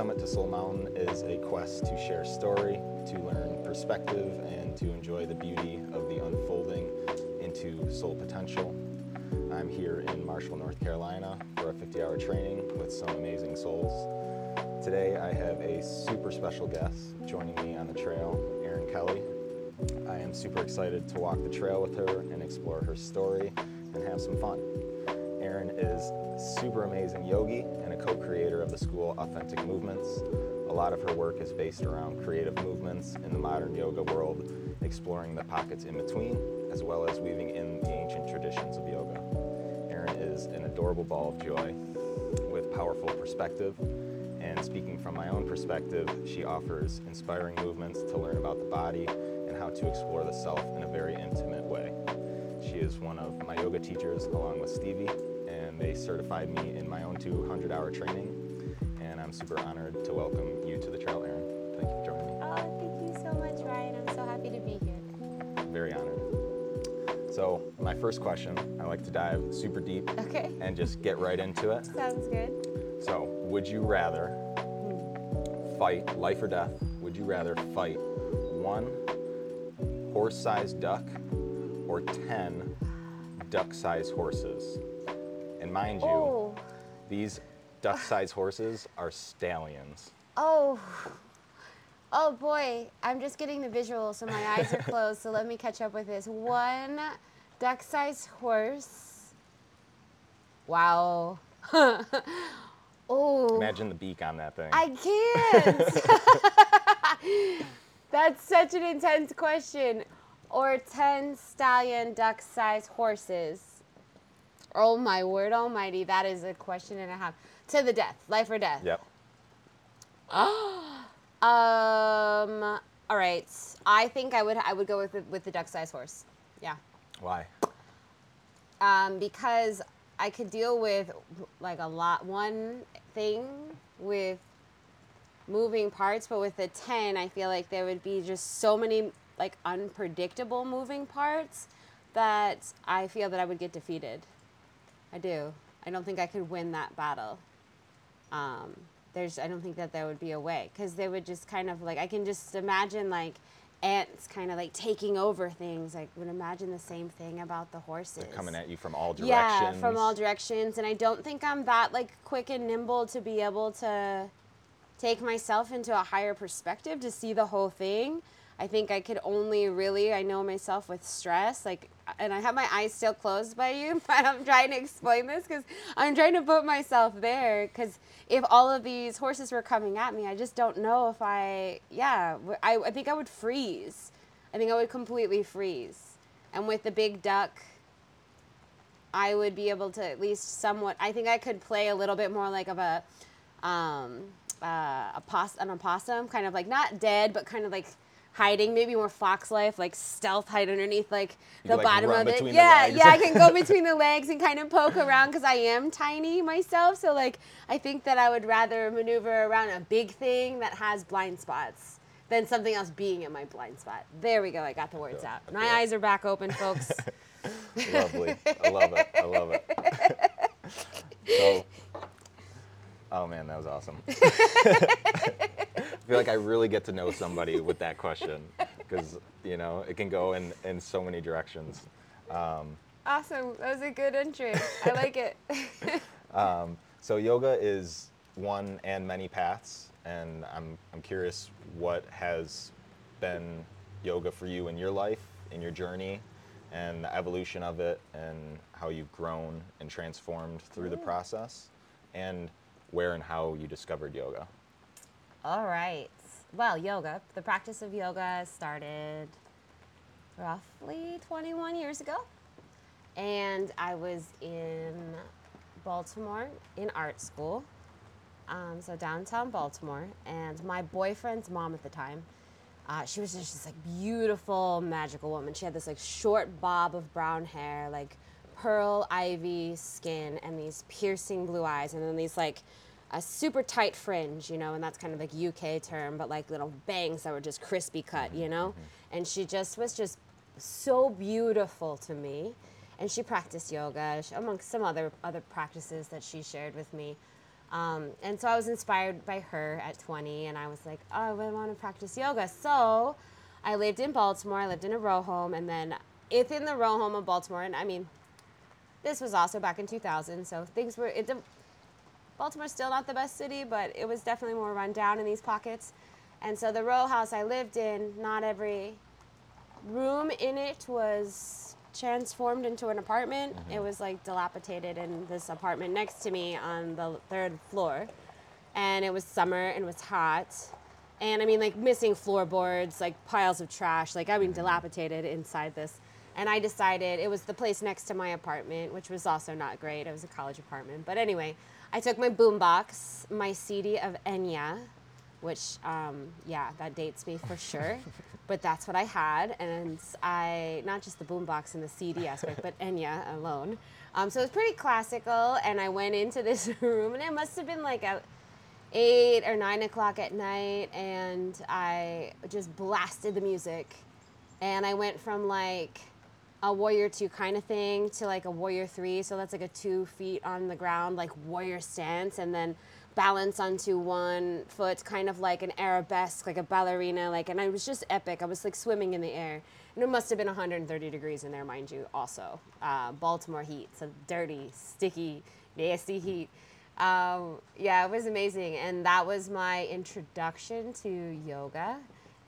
Summit to Soul Mountain is a quest to share story, to learn perspective, and to enjoy the beauty of the unfolding into soul potential. I'm here in Marshall, North Carolina for a 50 hour training with some amazing souls. Today I have a super special guest joining me on the trail, Erin Kelly. I am super excited to walk the trail with her and explore her story and have some fun. Is super amazing yogi and a co-creator of the school Authentic Movements. A lot of her work is based around creative movements in the modern yoga world, exploring the pockets in between, as well as weaving in the ancient traditions of yoga. Erin is an adorable ball of joy with powerful perspective. And speaking from my own perspective, she offers inspiring movements to learn about the body and how to explore the self in a very intimate way. She is one of my yoga teachers along with Stevie, they certified me in my own 200 hour training. And I'm super honored to welcome you to the trail, Erin. Thank you for joining me. Oh, thank you so much, Ryan. I'm so happy to be here. Very honored. So, my first question, I like to dive super deep Okay. and just get right into it. Sounds good. So, would you rather fight life or death? Would you rather fight one horse sized duck or 10 duck sized horses? And mind you, Oh, these duck sized horses are stallions. oh, oh boy. I'm just getting the visual, so my eyes are closed. So let me catch up with this. One duck-sized horse. Wow. oh, Imagine the beak on that thing. I can't. That's such an intense question. Or 10 stallion duck sized horses. Oh my word almighty, that is a question and a half. To the death, life or death. yep. Um all right. I think I would I would go with the, with the duck sized horse. Yeah. Why? um, because I could deal with like a lot one thing with moving parts, but with the ten, I feel like there would be just so many like unpredictable moving parts that I feel that I would get defeated. I do. I don't think I could win that battle. Um, there's, I don't think that there would be a way because they would just kind of like I can just imagine like ants kind of like taking over things. I would imagine the same thing about the horses. They're Coming at you from all directions. Yeah, from all directions. And I don't think I'm that like quick and nimble to be able to take myself into a higher perspective to see the whole thing. I think I could only really I know myself with stress like and I have my eyes still closed by you, but I'm trying to explain this cuz I'm trying to put myself there cuz if all of these horses were coming at me, I just don't know if I yeah, I think I would freeze. I think I would completely freeze. And with the big duck, I would be able to at least somewhat. I think I could play a little bit more like of a, um, uh, a pos- an opossum, kind of like not dead, but kind of like hiding, maybe more fox life, like stealth hide underneath like You the like, bottom of it. Yeah, yeah, I can go between the legs and kind of poke around because I am tiny myself. So like, I think that I would rather maneuver around a big thing that has blind spots than something else being in my blind spot. There we go. I got the words out. My eyes are back open, folks. Lovely. I love it. I love it. so, oh man, that was awesome. I feel like I really get to know somebody with that question because, you know, it can go in, in so many directions. Um, Awesome. That was a good entry. I like it. um, so, yoga is one and many paths, and I'm, I'm curious what has been yoga for you in your life, in your journey, and the evolution of it, and how you've grown and transformed through the process, and where and how you discovered yoga. All right. Well, yoga, the practice of yoga started roughly 21 years ago. And I was in Baltimore in art school. Um, so downtown Baltimore. And my boyfriend's mom at the time, uh, she was just this like beautiful, magical woman. She had this like short bob of brown hair, like pearl ivy skin, and these piercing blue eyes, and then these like a super tight fringe, you know, and that's kind of like UK term, but like little bangs that were just crispy cut, you know. And she just was just so beautiful to me. And she practiced yoga amongst some other other practices that she shared with me. Um, and so I was inspired by her at 20, and I was like, oh, I want to practice yoga. So I lived in Baltimore. I lived in a row home, and then within the row home of Baltimore, and I mean, this was also back in 2000, so things were. It, Baltimore's still not the best city, but it was definitely more run down in these pockets. And so the row house I lived in, not every room in it was transformed into an apartment. Mm-hmm. It was like dilapidated in this apartment next to me on the third floor. And it was summer and it was hot. And I mean, like missing floorboards, like piles of trash, like I mean, dilapidated inside this. And I decided it was the place next to my apartment, which was also not great. It was a college apartment. But anyway, I took my boombox, my CD of Enya, which, um, yeah, that dates me for sure. but that's what I had, and I not just the boombox and the CD aspect, but Enya alone. Um, so it was pretty classical, and I went into this room, and it must have been like a eight or nine o'clock at night, and I just blasted the music, and I went from like a warrior two kind of thing to like a warrior three. So that's like a two feet on the ground, like warrior stance, and then balance onto one foot, kind of like an arabesque, like a ballerina. Like, and I was just epic. I was like swimming in the air, and it must have been 130 degrees in there, mind you. Also, uh, Baltimore heat, so dirty, sticky, nasty heat. Um, yeah, it was amazing, and that was my introduction to yoga,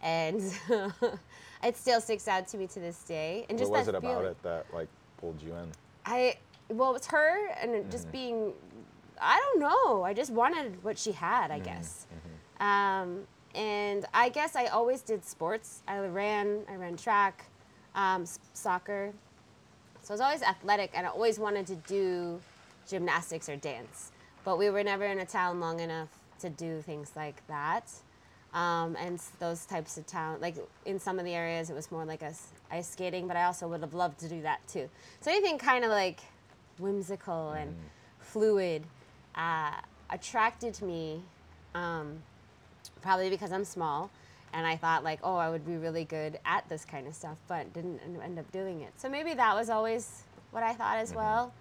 and it still sticks out to me to this day. And just what was it about feeling. it that like pulled you in? I well, it was her and it just being. I don't know. I just wanted what she had. I guess. Um, and I guess I always did sports. I ran. I ran track, um, soccer. So I was always athletic, and I always wanted to do gymnastics or dance. But we were never in a town long enough to do things like that. Um, and those types of town, like in some of the areas, it was more like us ice skating. But I also would have loved to do that too. So anything kind of like whimsical and fluid uh, attracted me. Um, probably because I'm small, and I thought like, oh, I would be really good at this kind of stuff, but didn't end up doing it. So maybe that was always what I thought as well.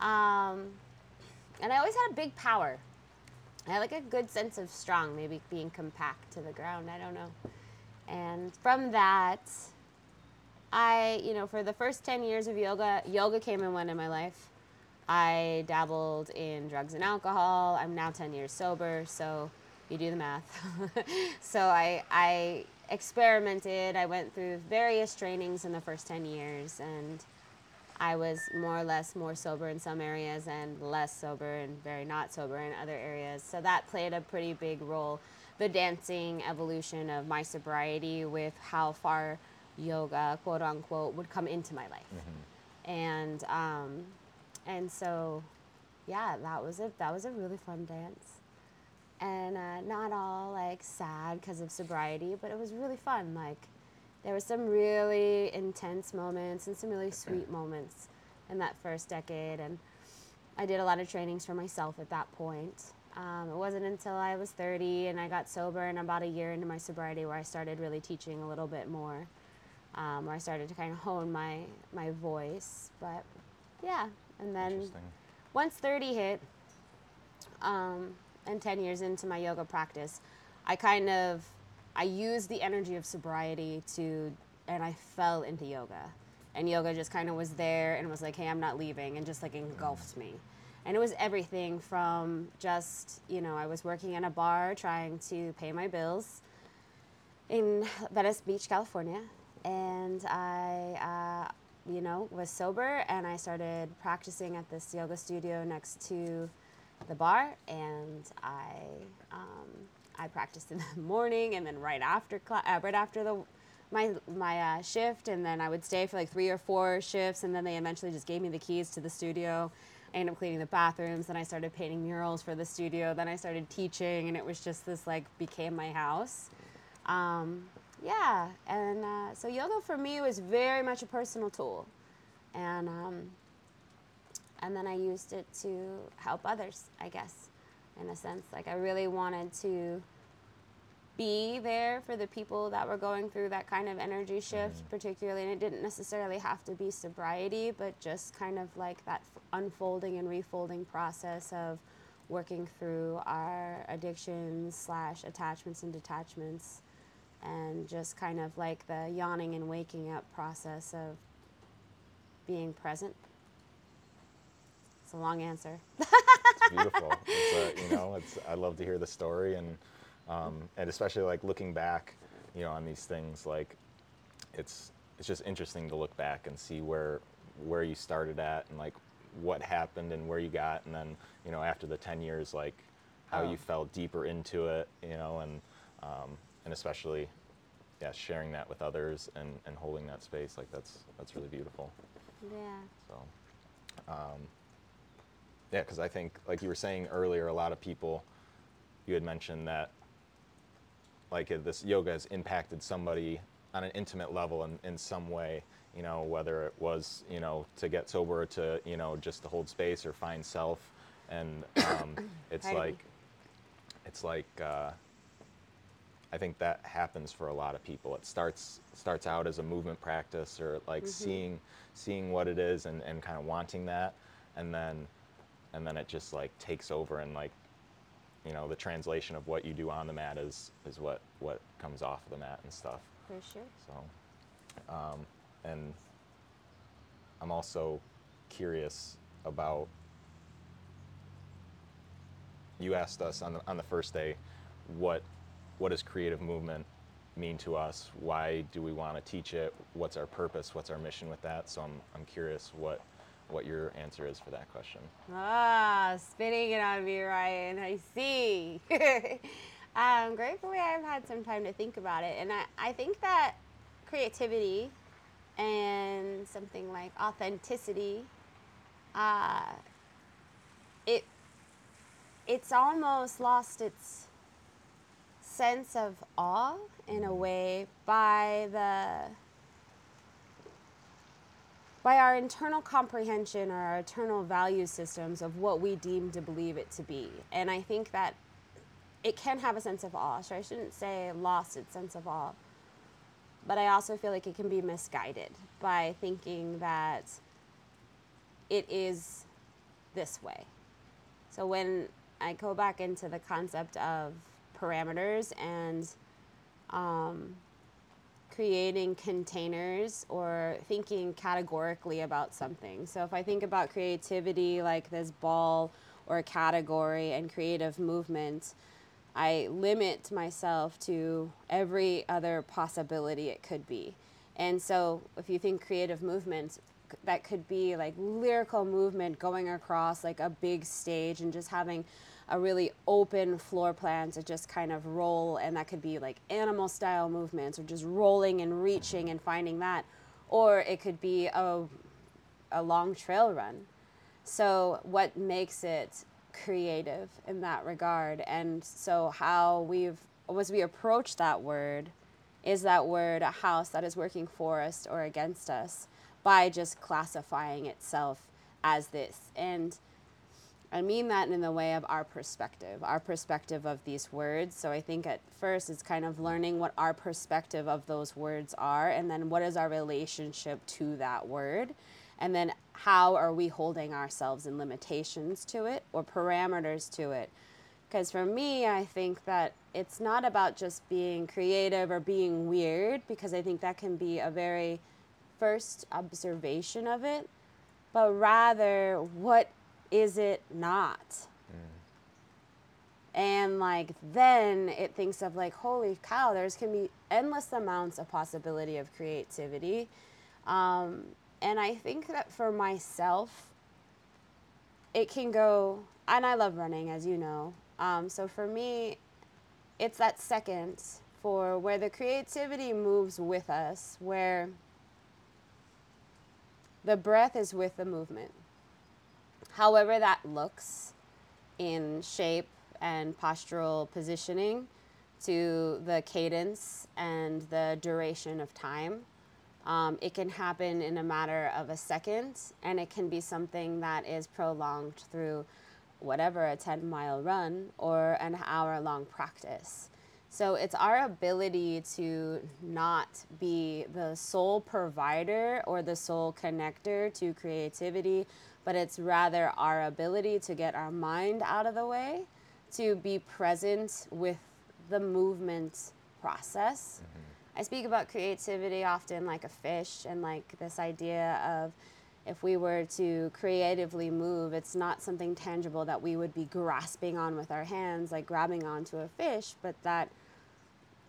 Um, and I always had a big power. I had like a good sense of strong, maybe being compact to the ground. I don't know. And from that, I, you know, for the first 10 years of yoga, yoga came and went in my life. I dabbled in drugs and alcohol. I'm now 10 years sober, so you do the math. so I, I experimented. I went through various trainings in the first 10 years, and I was more or less more sober in some areas and less sober and very not sober in other areas. So that played a pretty big role. The dancing evolution of my sobriety with how far yoga, quote unquote, would come into my life. And um, and so, yeah, that was a that was a really fun dance, and uh, not all like sad because of sobriety, but it was really fun. Like there were some really intense moments and some really sweet moments in that first decade, and I did a lot of trainings for myself at that point. Um, it wasn't until I was 30 and I got sober and about a year into my sobriety where I started really teaching a little bit more, um, where I started to kind of hone my my voice. But yeah, and then once 30 hit, um, and 10 years into my yoga practice, I kind of I used the energy of sobriety to, and I fell into yoga, and yoga just kind of was there and was like, hey, I'm not leaving, and just like engulfed me. And it was everything from just, you know, I was working in a bar trying to pay my bills in Venice Beach, California. And I, uh, you know, was sober and I started practicing at this yoga studio next to the bar. And I, um, I practiced in the morning and then right after, cla- uh, right after the, my, my uh, shift. And then I would stay for like three or four shifts. And then they eventually just gave me the keys to the studio. I ended up cleaning the bathrooms. Then I started painting murals for the studio. Then I started teaching, and it was just this like became my house. Um, yeah, and uh, so yoga for me was very much a personal tool, and um, and then I used it to help others, I guess, in a sense. Like I really wanted to be there for the people that were going through that kind of energy shift, particularly, and it didn't necessarily have to be sobriety, but just kind of like that f- unfolding and refolding process of working through our addictions slash attachments and detachments and just kind of like the yawning and waking up process of being present. It's a long answer. beautiful. It's, uh, you know, it's, I love to hear the story and, um, and especially like looking back, you know, on these things, like it's, it's just interesting to look back and see where, where you started at and like what happened and where you got. And then, you know, after the 10 years, like how Oh. you fell deeper into it, you know, and, um, and especially, yeah, sharing that with others and, and holding that space, like that's, that's really beautiful. Yeah. So, um, yeah, because I think, like you were saying earlier, a lot of people, you had mentioned that, like uh, this yoga has impacted somebody on an intimate level in, in some way, you know, whether it was, you know, to get sober to, you know, just to hold space or find self. And um, it's Pardon like, it's like, uh, I think that happens for a lot of people. It starts starts out as a movement practice or like seeing seeing what it is and, and kind of wanting that and then and then it just like takes over and like you know the translation of what you do on the mat is is what what comes off of the mat and stuff. For sure. So um, and I'm also curious about you asked us on the, on the first day what what does creative movement mean to us why do we want to teach it what's our purpose what's our mission with that so i'm, I'm curious what what your answer is for that question Ah, spinning it on me, Ryan. I see. um, gratefully, I've had some time to think about it. And I, I think that creativity and something like authenticity, uh, it, it's almost lost its sense of awe in a way by the by our internal comprehension or our internal value systems of what we deem to believe it to be. And I think that it can have a sense of awe. So I shouldn't say lost its sense of awe. But I also feel like it can be misguided by thinking that it is this way. So when I go back into the concept of parameters and um, creating containers or thinking categorically about something. So if I think about creativity like this ball or category and creative movement, I limit myself to every other possibility it could be. And so if you think creative movement, that could be like lyrical movement going across like a big stage and just having a really open floor plan to just kind of roll and that could be like animal style movements or just rolling and reaching and finding that or it could be a, a long trail run. So what makes it creative in that regard? And so how we've as we approach that word is that word a house that is working for us or against us by just classifying itself as this? And I mean that in the way of our perspective, our perspective of these words. So I think at first it's kind of learning what our perspective of those words are, and then what is our relationship to that word, and then how are we holding ourselves in limitations to it or parameters to it. Because for me, I think that it's not about just being creative or being weird, because I think that can be a very first observation of it, but rather what is it not? And like then it thinks of like, holy cow, there's can be endless amounts of possibility of creativity. Um, and I think that for myself, it can go, and I love running, as you know. Um, so for me, it's that second for where the creativity moves with us, where the breath is with the movement. However, that looks in shape and postural positioning to the cadence and the duration of time. Um, it can happen in a matter of a second, and it can be something that is prolonged through whatever a 10 mile run or an hour long practice. So it's our ability to not be the sole provider or the sole connector to creativity but it's rather our ability to get our mind out of the way, to be present with the movement process. Mm-hmm. I speak about creativity often like a fish and like this idea of if we were to creatively move, it's not something tangible that we would be grasping on with our hands, like grabbing onto a fish, but that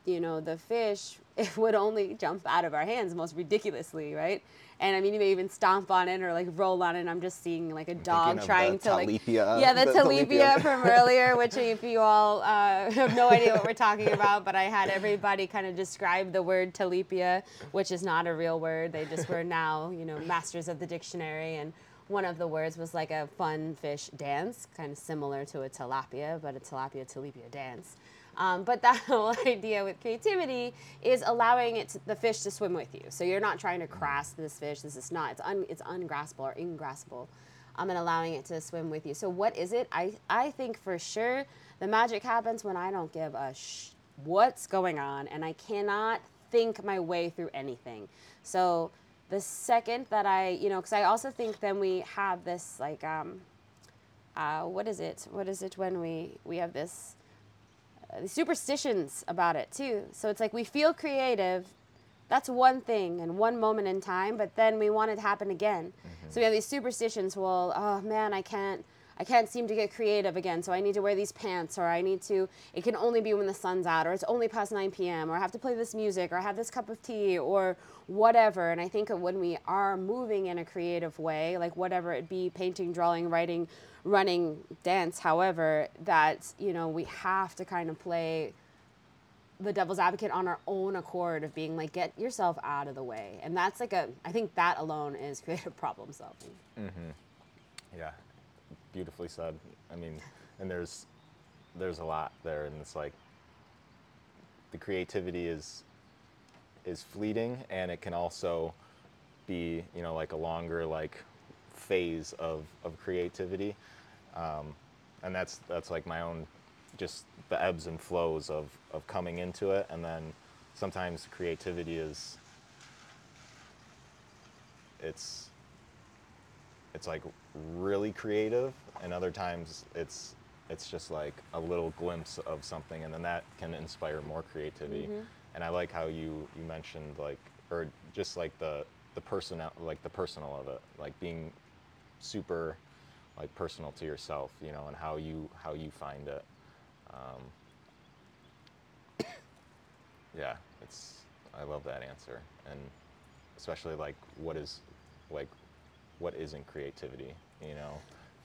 you know, the fish it would only jump out of our hands most ridiculously, right? And I mean, you may even stomp on it or like roll on it. And I'm just seeing like a dog trying to like, yeah, the, the talipia from earlier, which if you all uh, have no idea what we're talking about, but I had everybody kind of describe the word talipia, which is not a real word. They just were now, you know, masters of the dictionary and one of the words was like a fun fish dance, kind of similar to a tilapia, but a tilapia talipia dance. Um, but that whole idea with creativity is allowing it to, the fish to swim with you. So you're not trying to grasp this fish. This is not. It's un, it's ungraspable or ingraspable. Um, and allowing it to swim with you. So what is it? I I think for sure the magic happens when I don't give a sh- what's going on and I cannot think my way through anything. So the second that I, you know, because I also think then we have this like, um, uh, what is it? What is it when we we have this uh, superstitions about it too. So it's like we feel creative. That's one thing and one moment in time, but then we want it to happen again. Mm-hmm. So we have these superstitions. Well, oh man, I can't. I can't seem to get creative again, so I need to wear these pants, or I need to, it can only be when the sun's out, or it's only past 9 p.m., or I have to play this music, or I have this cup of tea, or whatever. And I think when we are moving in a creative way, like whatever it be painting, drawing, writing, running dance however that you know we have to kind of play the devil's advocate on our own accord of being like get yourself out of the way and that's like a i think that alone is creative problem solving mm-hmm. yeah beautifully said. I mean and there's there's a lot there and it's like the creativity is is fleeting and it can also be you know like a longer like phase of, of creativity. Um, and that's that's like my own just the ebbs and flows of, of coming into it and then sometimes creativity is it's it's like really creative and other times it's it's just like a little glimpse of something and then that can inspire more creativity mm-hmm. and i like how you you mentioned like or just like the the person like the personal of it like being super like personal to yourself, you know, and how you how you find it. Um, yeah, it's I love that answer, and especially like what is like what isn't creativity, you know,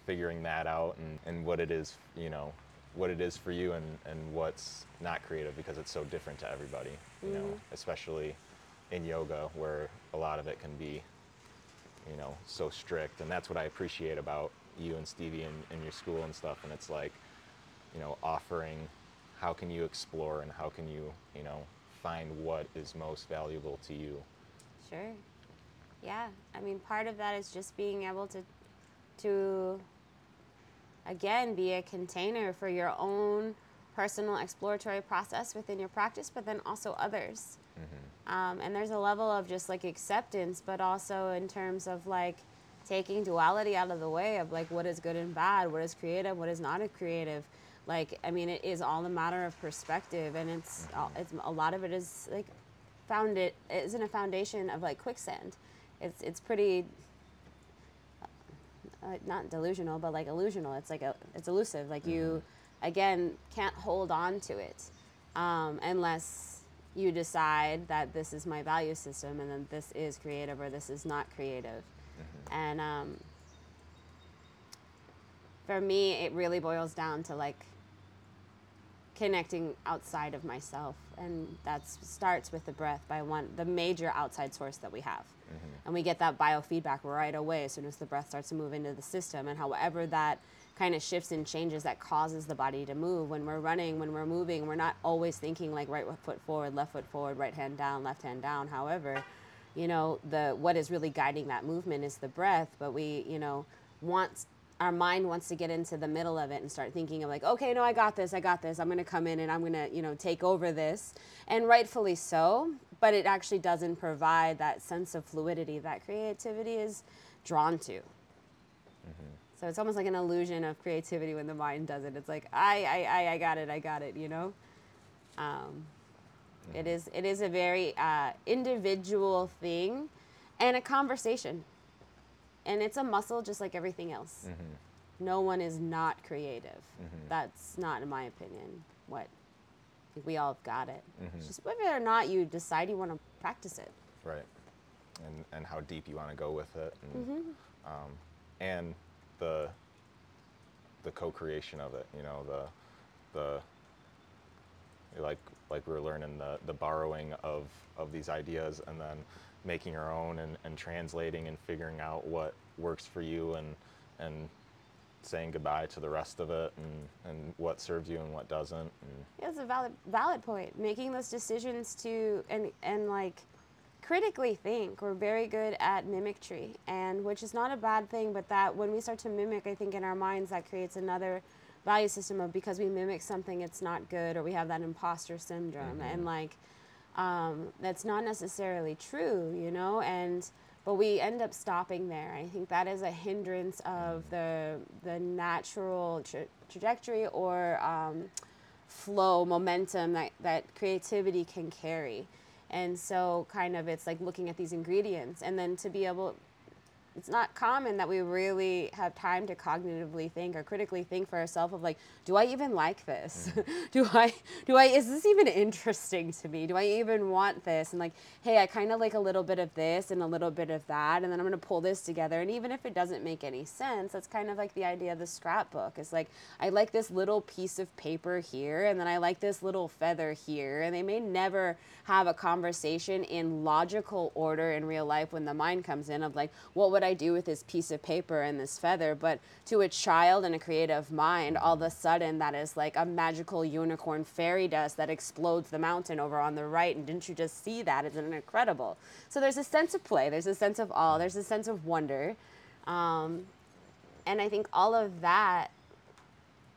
figuring that out and, and what it is, you know, what it is for you and, and what's not creative because it's so different to everybody, you mm-hmm. know, especially in yoga where a lot of it can be, you know, so strict. And that's what I appreciate about you and Stevie and, in your school and stuff, and it's like, you know, offering how can you explore and how can you, you know, find what is most valuable to you. Sure. Yeah. I mean, part of that is just being able to, to, again, be a container for your own personal exploratory process within your practice, but then also others. Mm-hmm. Um, and there's a level of just like acceptance, but also in terms of like taking duality out of the way of like what is good and bad, what is creative, what is not a creative. Like, I mean, it is all a matter of perspective, and it's it's a lot of it is like found it isn't a foundation of like quicksand. It's it's pretty uh, not delusional, but like illusional. It's like a it's elusive. Like you mm-hmm. again can't hold on to it um, unless you decide that this is my value system and then this is creative or this is not creative. And um, for me, it really boils down to like connecting outside of myself, and that starts with the breath by one the major outside source that we have, mm-hmm. and we get that biofeedback right away as soon as the breath starts to move into the system, and however that kind of shifts and changes that causes the body to move. When we're running when we're moving we're not always thinking like right foot forward left foot forward right hand down left hand down. However you know the what is really guiding that movement is the breath. But we you know want our mind wants to get into the middle of it and start thinking of like okay no i got this i got this i'm going to come in and i'm going to you know take over this and rightfully so but it actually doesn't provide that sense of fluidity that creativity is drawn to So it's almost like an illusion of creativity when the mind does it. It's like I, I, I, I got it, I got it. You know. Um, it is it is a very uh, individual thing, and a conversation. And it's a muscle, just like everything else. Mm-hmm. No one is not creative. Mm-hmm. That's not, in my opinion, what we all have got it. Mm-hmm. It's just whether or not you decide you want to practice it. Right. And, and how deep you want to go with it. And, um, and the, the co-creation of it, you know, the, the, like, like we were learning the, the borrowing of, of these ideas and then making your own and, and translating and figuring out what works for you and, and saying goodbye to the rest of it and, and what serves you and what doesn't. And, Yeah, it's a valid valid point. Making those decisions to and and like critically think. We're very good at mimicry, and which is not a bad thing. But that when we start to mimic, I think in our minds that creates another value system of because we mimic something, it's not good, or we have that imposter syndrome, mm-hmm. and like um, that's not necessarily true, you know, and but we end up stopping there. I think that is a hindrance of the the natural tra- trajectory or um, flow, momentum that that creativity can carry. And so, kind of, it's like looking at these ingredients, and then to be able it's not common that we really have time to cognitively think or critically think for ourselves of like do i even like this? Mm. Do i do i is this even interesting to me? Do i even want this? And like hey i kind of like a little bit of this and a little bit of that and then i'm going to pull this together. And even if it doesn't make any sense that's kind of like the idea of the scrapbook. It's like i like this little piece of paper here and then i like this little feather here. And they may never have a conversation in logical order in real life when the mind comes in of like what would I do with this piece of paper and this feather? But to a child and a creative mind, all of a sudden that is like a magical unicorn fairy dust that explodes the mountain over on the right. And didn't you just see that? Isn't it incredible? So there's a sense of play, there's a sense of awe, there's a sense of wonder. Um, and I think all of that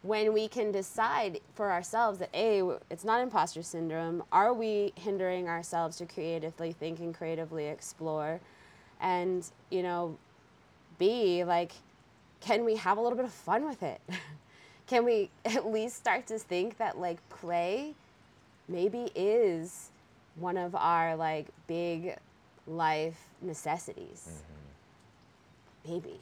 when we can decide for ourselves that a it's not imposter syndrome are we hindering ourselves to creatively think and creatively explore and you know b like can we have a little bit of fun with it can we at least start to think that like play maybe is one of our like big life necessities mm-hmm. maybe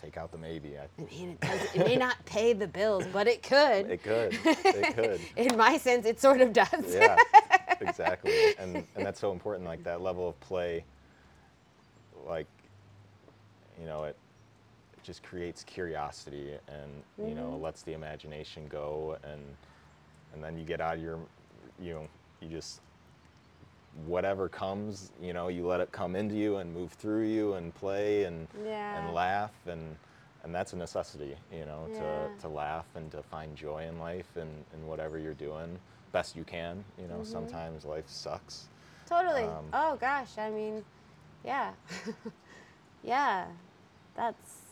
take out the maybe. I, I mean, it, does, it may not pay the bills, but it could. it could. It could. In my sense, it sort of does. yeah, exactly. And and that's so important. Like that level of play. Like, you know, it, it just creates curiosity and you know mm-hmm. lets the imagination go and and then you get out of your, you know, you just whatever comes, you know, you let it come into you and move through you and play and Yeah. and laugh and and that's a necessity, you know, Yeah. to, to laugh and to find joy in life and, and whatever you're doing best you can. You Mm-hmm. know, sometimes life sucks. Totally. Um, oh gosh, I mean, yeah, yeah, that's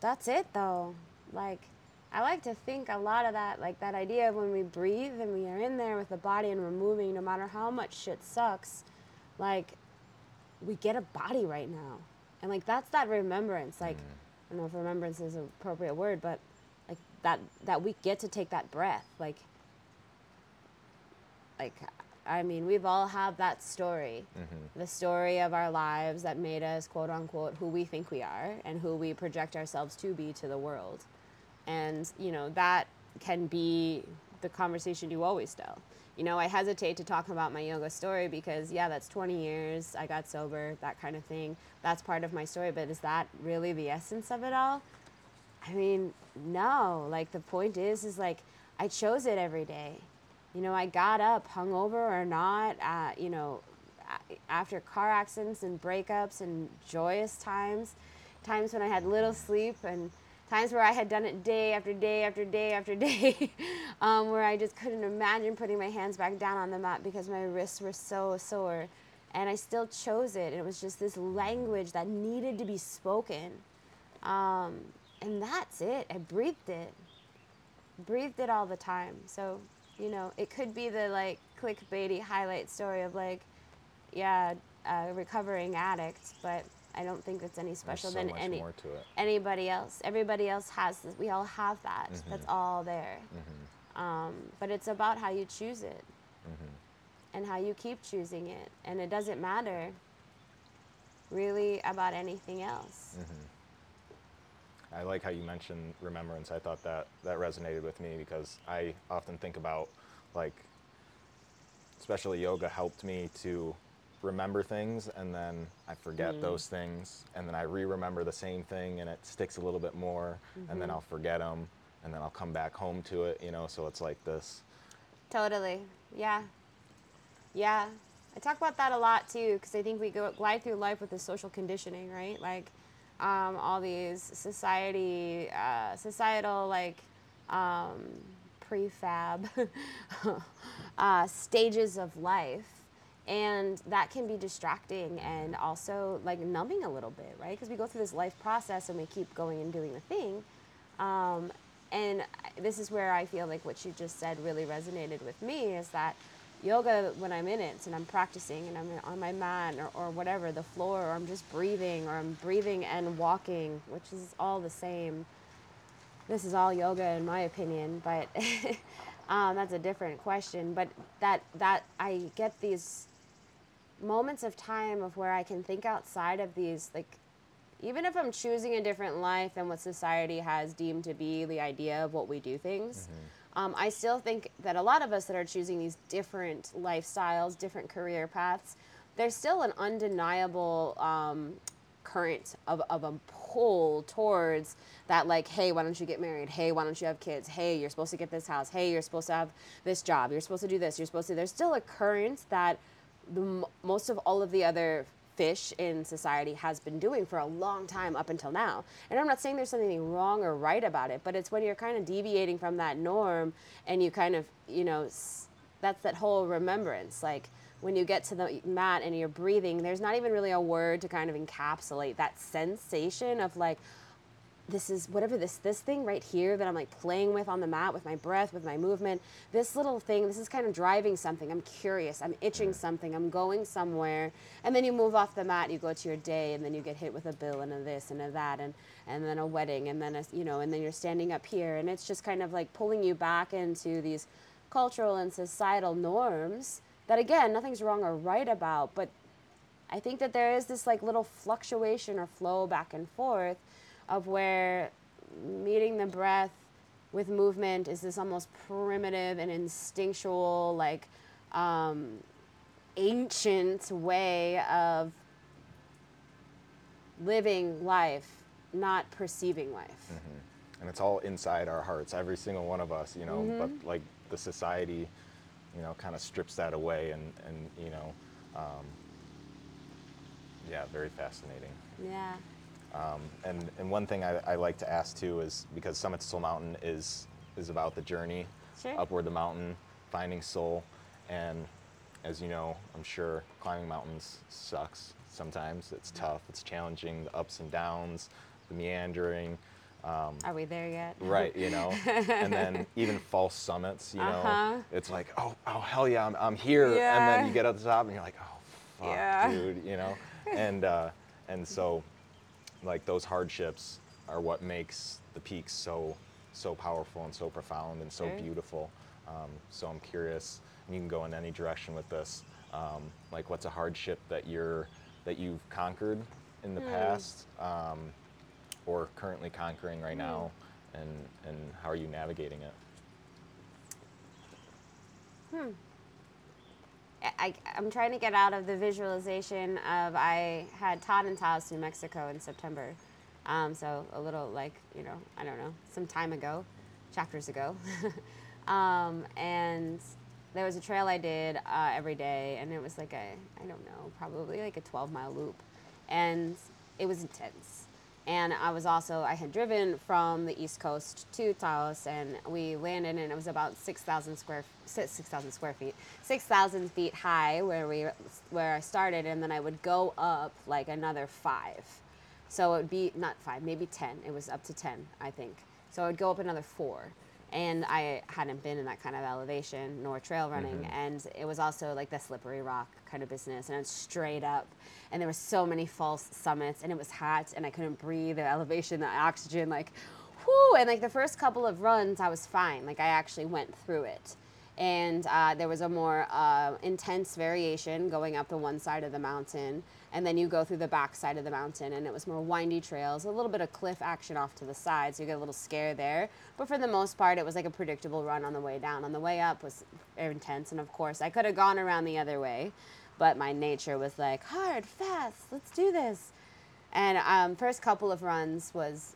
that's it though. Like, I like to think a lot of that, like that idea of when we breathe and we are in there with the body and we're moving, no matter how much shit sucks, like we get a body right now, and like that's that remembrance. Like, I don't know if remembrance is an appropriate word, but that that we get to take that breath, like like i mean we've all have that story. Mm-hmm. The story of our lives that made us quote unquote who we think we are and who we project ourselves to be to the world. And you know that can be the conversation you always tell. You know i hesitate to talk about my yoga story because yeah that's 20 years i got sober that kind of thing. That's part of my story but is that really the essence of it all I mean, no. Like the point is, is like I chose it every day. You know, I got up, hungover or not. Uh, you know, after car accidents and breakups and joyous times, times when I had little sleep and times where I had done it day after day after day after day, um, where I just couldn't imagine putting my hands back down on the mat because my wrists were so sore. And I still chose it. It was just this language that needed to be spoken. Um, and that's it. I breathed it. Breathed it all the time. So, you know, it could be the like clickbaity highlight story of like, yeah, a recovering addict, but I don't think it's any special so than any more to it. anybody else. Everybody else has this. We all have that. Mm-hmm. That's all there. Um, but it's about how you choose it Mm-hmm. and how you keep choosing it. And it doesn't matter really about anything else. I like how you mentioned remembrance. I thought that that resonated with me because I often think about like especially yoga helped me to remember things and then I forget mm. those things and then I re-remember the same thing and it sticks a little bit more and then mm-hmm. I'll forget them and then I'll come back home to it, you know, so it's like this Totally. Yeah. Yeah. I talk about that a lot too because I think we go glide through life with this social conditioning, right? Like um, all these society, uh, societal like um, prefab uh, stages of life. And that can be distracting and also like numbing a little bit, right? Because we go through this life process and we keep going and doing the thing. Um, and this is where I feel like what you just said really resonated with me is that yoga, when I'm in it and I'm practicing and I'm on my mat or, or whatever, the floor, or I'm just breathing, or I'm breathing and walking, which is all the same. This is all yoga, in my opinion, but um, that's a different question. But that that I get these moments of time of where I can think outside of these like even if I'm choosing a different life than what society has deemed to be the idea of what we do things, um, I still think that a lot of us that are choosing these different lifestyles, different career paths, there's still an undeniable um, current of, of a pull towards that, like, hey, why don't you get married? Hey, why don't you have kids? Hey, you're supposed to get this house. Hey, you're supposed to have this job. You're supposed to do this. You're supposed to. There's still a current that the most of all of the other fish in society has been doing for a long time up until now. And I'm not saying there's something wrong or right about it, but it's when you're kind of deviating from that norm and you kind of, you know, that's that whole remembrance. Like when you get to the mat and you're breathing, there's not even really a word to kind of encapsulate that sensation of like, this is whatever this this thing right here that I'm like playing with on the mat with my breath, with my movement. This little thing, this is kind of driving something. I'm curious. I'm itching something. I'm going somewhere. And then you move off the mat, you go to your day, and then you get hit with a bill and a this and a that, and and then a wedding, and then a, you know, and then you're standing up here, and it's just kind of like pulling you back into these cultural and societal norms that again nothing's wrong or right about, but I think that there is this like little fluctuation or flow back and forth of where meeting the breath with movement is this almost primitive and instinctual, like um, ancient way of living life, not perceiving life. and it's all inside our hearts every single one of us you know but like the society you know kind of strips that away and and you know um, yeah very fascinating Yeah. Um, and and one thing I, I like to ask too is because summit to soul mountain is is about the journey Sure. upward the mountain finding soul and as you know i'm sure climbing mountains sucks sometimes it's tough it's challenging the ups and downs the meandering um, Are we there yet? right you know and then even false summits you know Uh-huh. it's like oh oh hell yeah i'm, I'm here and then you get up the top and you're like oh fuck Yeah. dude you know and uh, and so like those hardships are what makes the peaks so so powerful and so profound and so Sure. beautiful. Um, so i'm curious and you can go in any direction with this um, like what's a hardship that you're that you've conquered in the past um, or currently conquering right now and and how are you navigating it I, I'm trying to get out of the visualization of I had Todd and Taos, New Mexico in September. Um, so a little like, you know, I don't know, some time ago, chapters ago. um, and there was a trail I did uh, every day, and it was like a, I don't know, probably like a 12 mile loop. And it was intense. And I was also, I had driven from the East Coast to Taos, and we landed, and it was about 6,000 square, 6,000 square feet, 6,000 feet high where we, where I started, and then I would go up like another five. So it would be, not five, maybe 10. It was up to 10, I think. So I would go up another four. And I hadn't been in that kind of elevation nor trail mm-hmm. running, and it was also like the slippery rock kind of business, and it was straight up, and there were so many false summits, and it was hot, and I couldn't breathe. The elevation, the oxygen, like, whoo! And like the first couple of runs, I was fine. Like I actually went through it, and uh, there was a more uh, intense variation going up the one side of the mountain and then you go through the back side of the mountain and it was more windy trails a little bit of cliff action off to the side so you get a little scare there. But for the most part it was like a predictable run on the way down. On the way up was intense and of course i could have gone around the other way but my nature was like hard fast let's do this. And um, first couple of runs was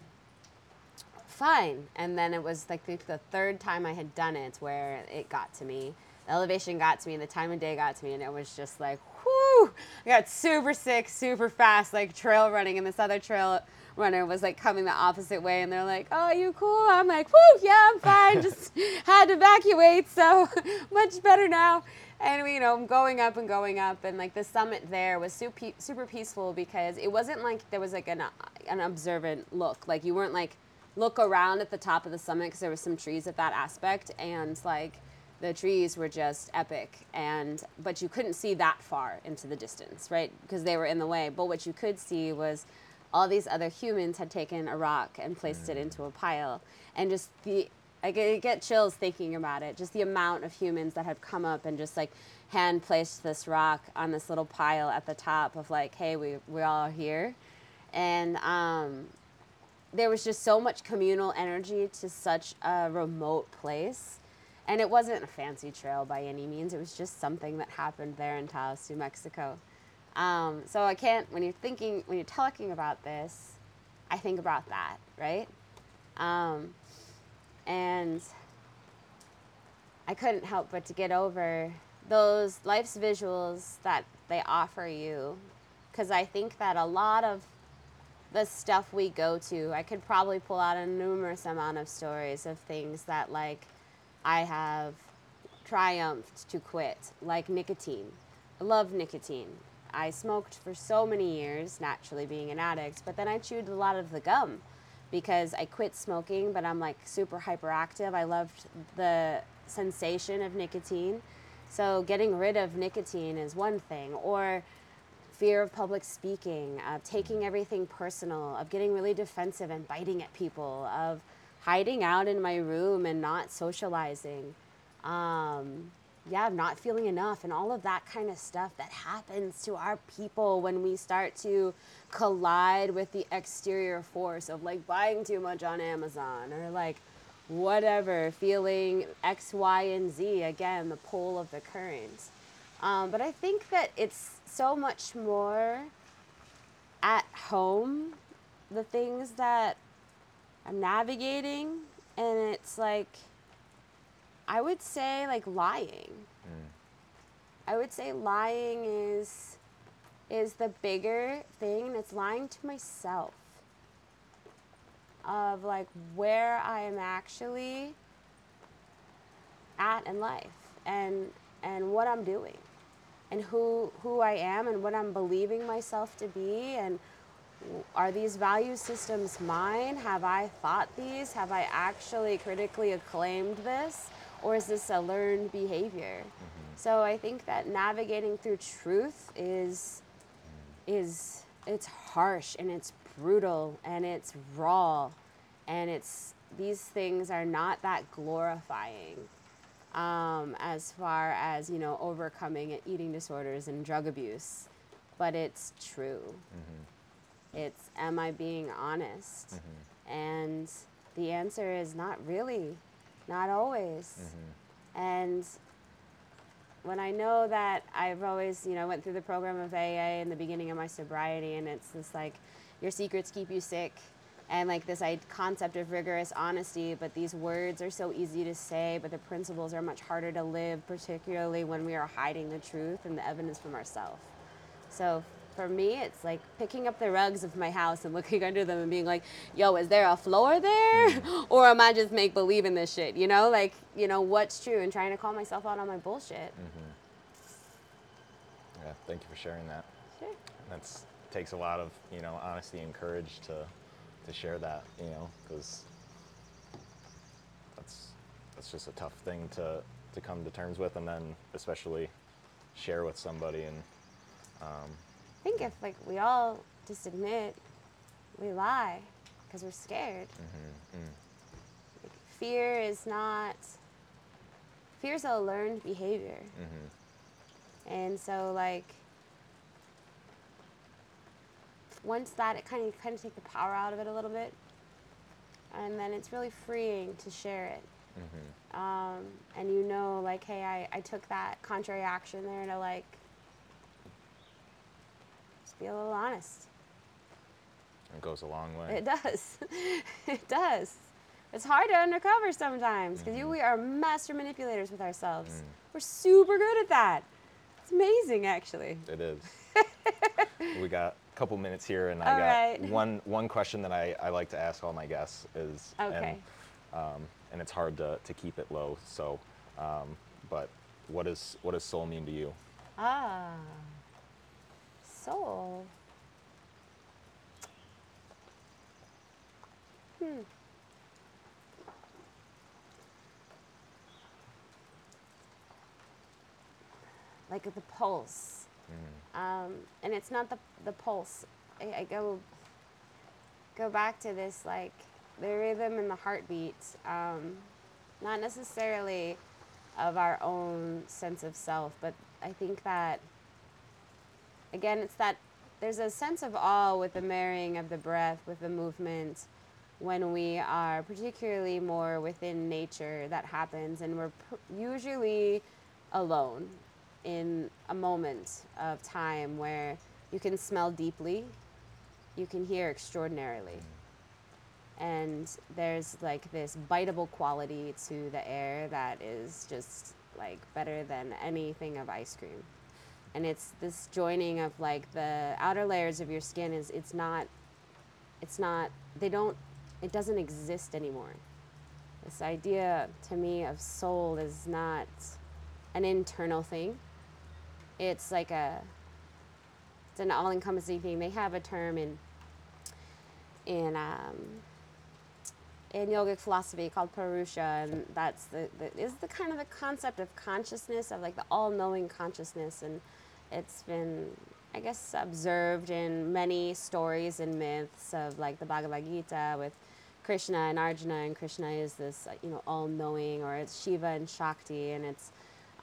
fine. And then it was like the, third time i had done it where it got to me. The elevation got to me and the time of day got to me and it was just like whoo i got super sick super fast like trail running and this other trail runner was like coming the opposite way and they're like oh you cool? I'm like whoo yeah i'm fine. Just had to evacuate so much better now. And you know I'm going up and going up and like the summit there was super, super peaceful because it wasn't like there was like an, an observant look. Like you weren't like look around at the top of the summit because there was some trees at that aspect and like the trees were just epic and but you couldn't see that far into the distance right? Because they were in the way. But what you could see was all these other humans had taken a rock and placed it into a pile and just the I get, chills thinking about it. Just the amount of humans that have come up and just like hand placed this rock on this little pile at the top of like, hey, we we're all here, and um, there was just so much communal energy to such a remote place. And it wasn't a fancy trail by any means. It was just something that happened there in Taos, New Mexico. Um, so I can't, when you're thinking, when you're talking about this, I think about that, right? Um, and I couldn't help but to get over those life's visuals that they offer you. Because I think that a lot of the stuff we go to, I could probably pull out a numerous amount of stories of things that, like, I have triumphed to quit, like nicotine. I love nicotine. I smoked for so many years, naturally being an addict, but then I chewed a lot of the gum because I quit smoking, but I'm like super hyperactive. I loved the sensation of nicotine. So getting rid of nicotine is one thing, or fear of public speaking, of taking everything personal, of getting really defensive and biting at people, of hiding out in my room and not socializing. Um, yeah, not feeling enough and all of that kind of stuff that happens to our people when we start to collide with the exterior force of like buying too much on Amazon or like whatever, feeling X, Y, and Z, again, the pull of the current. Um, but I think that it's so much more at home, the things that I'm navigating, and it's like, I would say like lying. Mm. I would say lying is is the bigger thing and it's lying to myself of like where I am actually at in life and and what I'm doing and who who I am and what I'm believing myself to be and are these value systems mine? Have I thought these? Have I actually critically acclaimed this? Or is this a learned behavior? Mm-hmm. So I think that navigating through truth is is it's harsh and it's brutal and it's raw and it's these things are not that glorifying um, as far as you know overcoming eating disorders and drug abuse but it's true. Mm-hmm. It's am i being honest? Mm-hmm. And the answer is not really not always. Mm-hmm. And when I know that I've always, you know, went through the program of AA in the beginning of my sobriety, and it's this like, your secrets keep you sick, and like this concept of rigorous honesty, but these words are so easy to say, but the principles are much harder to live, particularly when we are hiding the truth and the evidence from ourselves. So for me, it's like picking up the rugs of my house and looking under them and being like, yo, is there a floor there? Mm. or am I just make believe in this shit? You know, like, you know, what's true and trying to call myself out on my bullshit. Mm-hmm. Yeah, thank you for sharing that. Sure. That's takes a lot of you know honesty and courage to to share that you know because that's that's just a tough thing to to come to terms with, and then especially share with somebody. And um, I think if like we all just admit we lie because we're scared. Mm-hmm, mm. Like, fear is not. Fear is a learned behavior. Mm-hmm. And so like once that it kind of kind of take the power out of it a little bit, and then it's really freeing to share it. Um, and you know, like, hey, I, I took that contrary action there to like just be a little honest. it goes a long way. It does. it does. It's hard to undercover sometimes because Mm-hmm. we are master manipulators with ourselves. Mm. We're super good at that. It's amazing, actually. It is. we got couple minutes here, and I All got right. one one question that I, I like to ask all my guests is, Okay. and, um, and it's hard to, to keep it low. So, um, but what is what does soul mean to you? Ah, soul. Hmm. Like the pulse. Um, and it's not the, the pulse. I, I go go back to this like the rhythm and the heartbeat. Um, not necessarily of our own sense of self, but I think that again, it's that there's a sense of awe with the marrying of the breath with the movement when we are particularly more within nature that happens and we're pr- usually alone in a moment of time where you can smell deeply you can hear extraordinarily. Mm. And there's like this biteable quality to the air that is just like better than anything of ice cream. And it's this joining of like the outer layers of your skin is it's not it's not they don't it doesn't exist anymore. This idea to me of soul is not an internal thing it's like a it's an all-encompassing thing. They have a term in in um, in yogic philosophy called Purusha, and that's the, the is the kind of the concept of consciousness of like the all-knowing consciousness, and it's been I guess observed in many stories and myths of like the Bhagavad Gita with Krishna and Arjuna, and Krishna is this uh, you know all-knowing, or it's Shiva and Shakti, and it's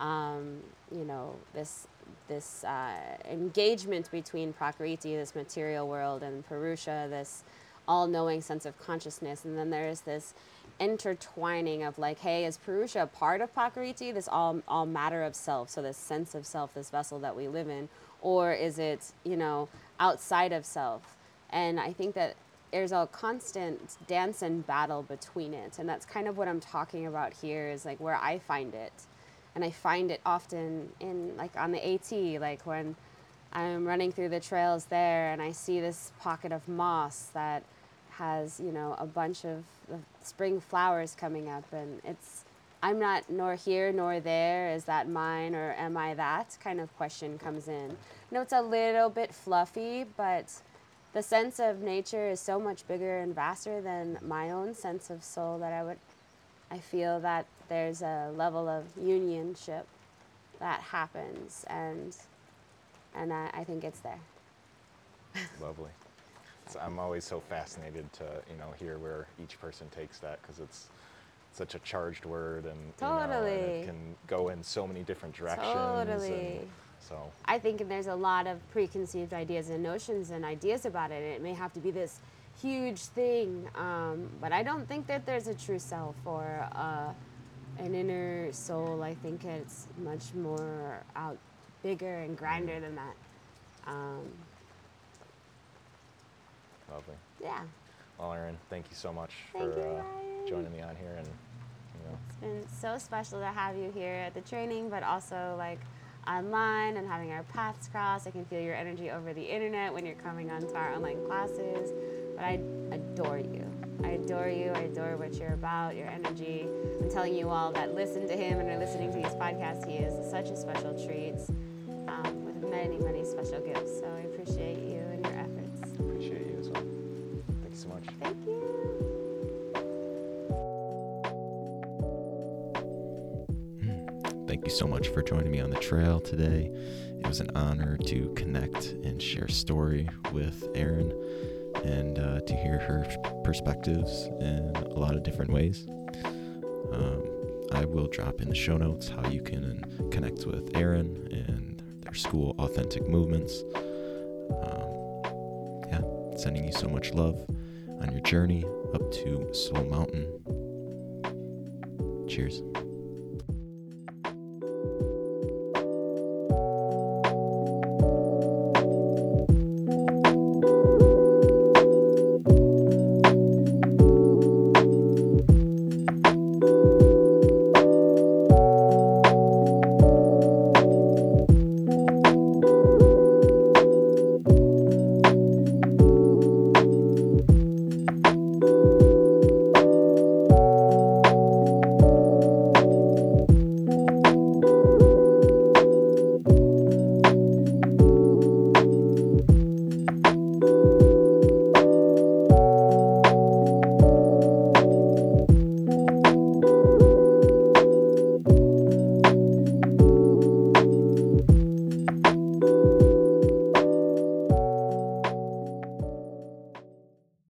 um, you know this this uh, engagement between Prakriti, this material world, and Purusha, this all-knowing sense of consciousness, and then there's this intertwining of like, hey, is Purusha part of Prakriti, this all all matter of self, so this sense of self, this vessel that we live in, or is it you know outside of self? And I think that there's a constant dance and battle between it, and that's kind of what I'm talking about here. Is like where I find it, and I find it often in like on the AT, like when I'm running through the trails there and I see this pocket of moss that has, you know, a bunch of, spring flowers coming up and it's I'm not nor here nor there, is that mine or am I that kind of question comes in. You know, it's a little bit fluffy, but the sense of nature is so much bigger and vaster than my own sense of soul that I would I feel that there's a level of unionship that happens and and I, I think it's there. Lovely. So I'm always so fascinated to you know hear where each person takes that because it's such a charged word and you know, and Totally. it can go in so many different directions. Totally. So I think there's a lot of preconceived ideas and notions and ideas about it. It may have to be this huge thing, um, but I don't think that there's a true self or uh, an inner soul. I think it's much more out, bigger and grander than that. Um, lovely. yeah, Well, Erin, thank you so much Thank for uh, joining me on here and you know it's been so special to have you here at the training, but also like online and having our paths cross. I can feel your energy over the internet when you're coming onto our online classes. But I adore you. I adore you. I adore what you're about, your energy. I'm telling you all that listen to him and are listening to these podcasts. He is such a special treat um, with many, many special gifts. So I appreciate you and your efforts. appreciate you as well. Thank you so much. Thank you. thank you so much for joining me on the trail today. It was an honor to connect and share story with Erin and uh, to hear her perspectives in a lot of different ways. Um, I will drop in the show notes how you can connect with Erin and their school, Authentic Movements. Um, yeah, sending you so much love on your journey up to Soul Mountain. Cheers.